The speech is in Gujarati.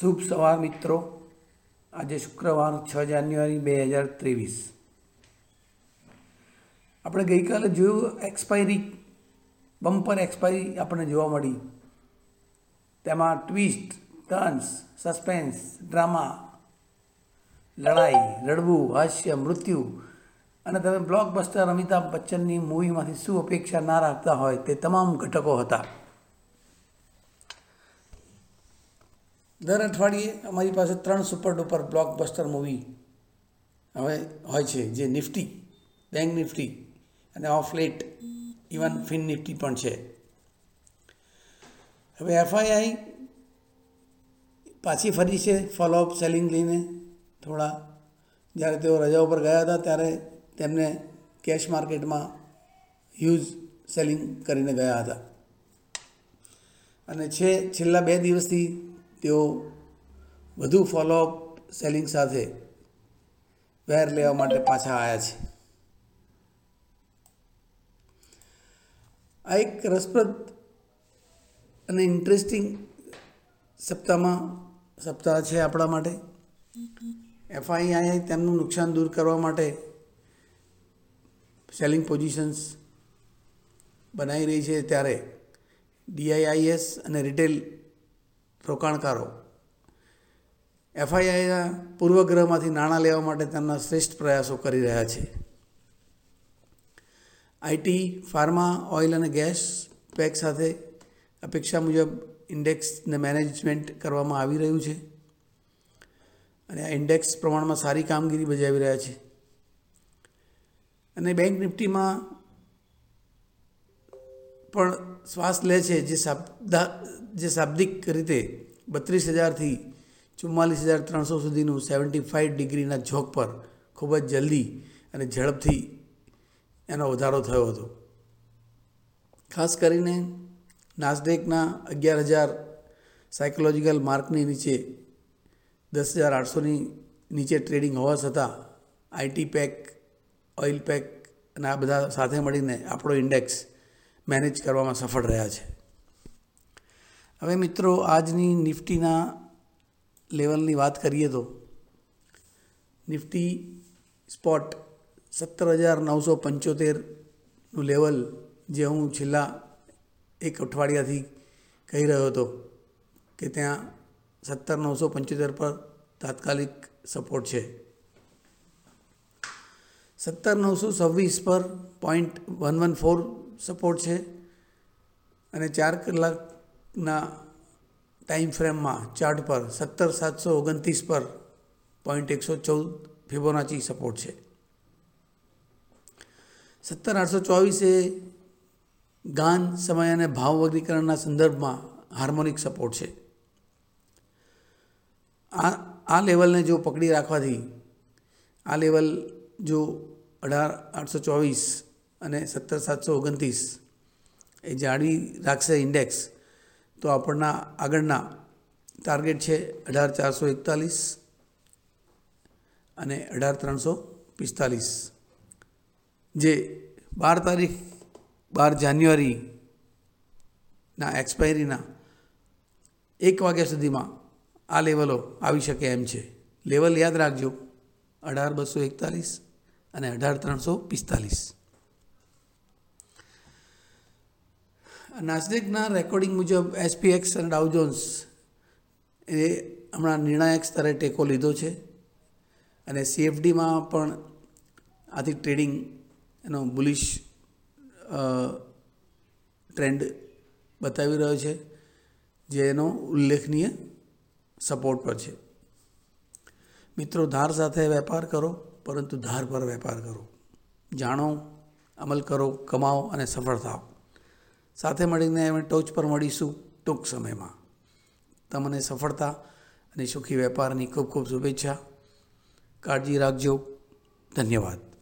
શુભ સવાર મિત્રો. આજે શુક્રવાર છ જાન્યુઆરી બે હજાર ત્રેવીસ. આપણે ગઈકાલે જોયું એક્સપાયરી બમ્પર એક્સપાયરી આપણને જોવા મળી. તેમાં ટ્વિસ્ટ ટર્ન્સ સસ્પેન્સ ડ્રામા લડાઈ, રડવું, હાસ્ય, મૃત્યુ અને તમે બ્લોકબસ્ટર અમિતાભ બચ્ચનની મૂવીમાંથી શું અપેક્ષા ના રાખતા હોય તે તમામ ઘટકો હતા. દર અઠવાડિયે અમારી પાસે ત્રણ સુપર ડુપર બ્લોકબસ્ટર મૂવી હવે હોય છે, જે નિફ્ટી બેંક નિફ્ટી અને of late even fin Nifty પણ છે. હવે એફઆઈઆઈ પાછી ફરી છે ફોલોઅપ સેલિંગ લઈને થોડા, જ્યારે તેઓ રજા ઉપર ગયા હતા, ત્યારે તેમને કેશ માર્કેટમાં હ્યુઝ સેલિંગ કરીને ગયા હતા. અને છે, છેલ્લા બે દિવસથી તેઓ વધુ ફોલોઅપ સેલિંગ સાથે વેર લેવા માટે પાછા આવ્યા છે. આ એક રસપ્રદ અને ઇન્ટરેસ્ટિંગ સપ્તાહમાં સપ્તાહ છે આપણા માટે. એફઆઈઆઈ તેમનું નુકસાન દૂર કરવા માટે સેલિંગ પોઝિશન્સ બનાવી રહી છે ત્યારે ડીઆઈઆઈએસ અને રિટેલ રોકાણકારો. એફઆઈઆઈના પૂર્વગ્રહમાંથી નાણાં લેવા માટે તેમના શ્રેષ્ઠ પ્રયાસો કરી રહ્યા છે. આઈટી ફાર્મા, ઓઇલ અને ગેસ પેક સાથે અપેક્ષા મુજબ ઇન્ડેક્સને મેનેજમેન્ટ કરવામાં આવી રહ્યું છે. અને આ ઇન્ડેક્સ પ્રમાણમાં સારી કામગીરી બજાવી રહ્યા છે. અને બેંક નિફ્ટીમાં પણ શ્વાસ લે છે જે શાબ્દા, જે શાબ્દિક રીતે બત્રીસ હજારથી ચુમ્માલીસ હજાર ત્રણસો સુધીનું સેવન્ટી ફાઇવ ડિગ્રીના ઝોક પર ખૂબ જ જલ્દી અને ઝડપથી એનો વધારો થયો હતો. ખાસ કરીને નાસડેકના અગિયાર હજાર સાયકોલોજીકલ માર્કની નીચે દસ હજાર આઠસોની નીચે ટ્રેડિંગ હોવા છતાં આઈટી પેક, ઓઇલ પેક અને આ બધા સાથે મળીને આપણો ઇન્ડેક્સ મેનેજ કરવામાં સફળ રહ્યા છે. હવે મિત્રો, આજની નિફ્ટીના લેવલની વાત કરીએ તો, નિફ્ટી સ્પોટ સત્તર હજાર નવસો પંચોતેરનું લેવલ જે હું છેલ્લા એક અઠવાડિયાથી કહી રહ્યો હતો કે ત્યાં સત્તર નવસો પંચોતેર પર તાત્કાલિક સપોર્ટ છે. સત્તર નવસો છવ્વીસ પર point one one four support છે અને ચાર કલાકના ટાઈમ ફ્રેમમાં ચાર્ટ પર સત્તર સાતસો ઓગણત્રીસ પર પોઈન્ટ એકસો ચૌદ ફિબોનાચી સપોર્ટ છે. સત્તર આઠસો ચોવીસે ગાન, સમય અને ભાવ વર્ગીકરણના સંદર્ભમાં હાર્મોનિક સપોર્ટ છે. આ આ લેવલને જો પકડી રાખવાથી, આ લેવલ જો અઢાર આઠસો ચોવીસ અને સત્તર સાતસો ઓગણત્રીસ એ જાળવી રાખશે ઇન્ડેક્સ. તો આપણના આગળના ટાર્ગેટ છે અઢાર ચારસો એકતાલીસ અને અઢાર ત્રણસો પિસ્તાલીસ. જે બાર તારીખ, બાર જાન્યુઆરીના એક્સપાયરીના એક વાગ્યા સુધીમાં આ લેવલો આવી શકે એમ છે. લેવલ યાદ રાખજો. અઢાર બસો એકતાલીસ અને અઢાર ત્રણસો પિસ્તાલીસ. નાસ્ડેકના રેકોર્ડિંગ મુજબ એસપીએક્સ અને ડાઉજોન્સ એ હમણાં નિર્ણાયક સ્તરે ટેકો લીધો છે અને સીએફડીમાં પણ આથી ટ્રેડિંગ એનો બુલિશ ટ્રેન્ડ બતાવી રહ્યો છે, જેનો ઉલ્લેખનીય સપોર્ટ પર છે. મિત્રો, ધાર સાથે વેપાર કરો. પરંતુ ધાર પર વેપાર કરો. જાણો, અમલ કરો, કમાઓ અને સફળ થાઓ. સાથે મળીને અમે ટોચ પર મળીશું ટૂંક સમયમાં. તમને સફળતા અને સુખી વેપારની ખૂબ ખૂબ શુભેચ્છા. કાળજી રાખજો. ધન્યવાદ.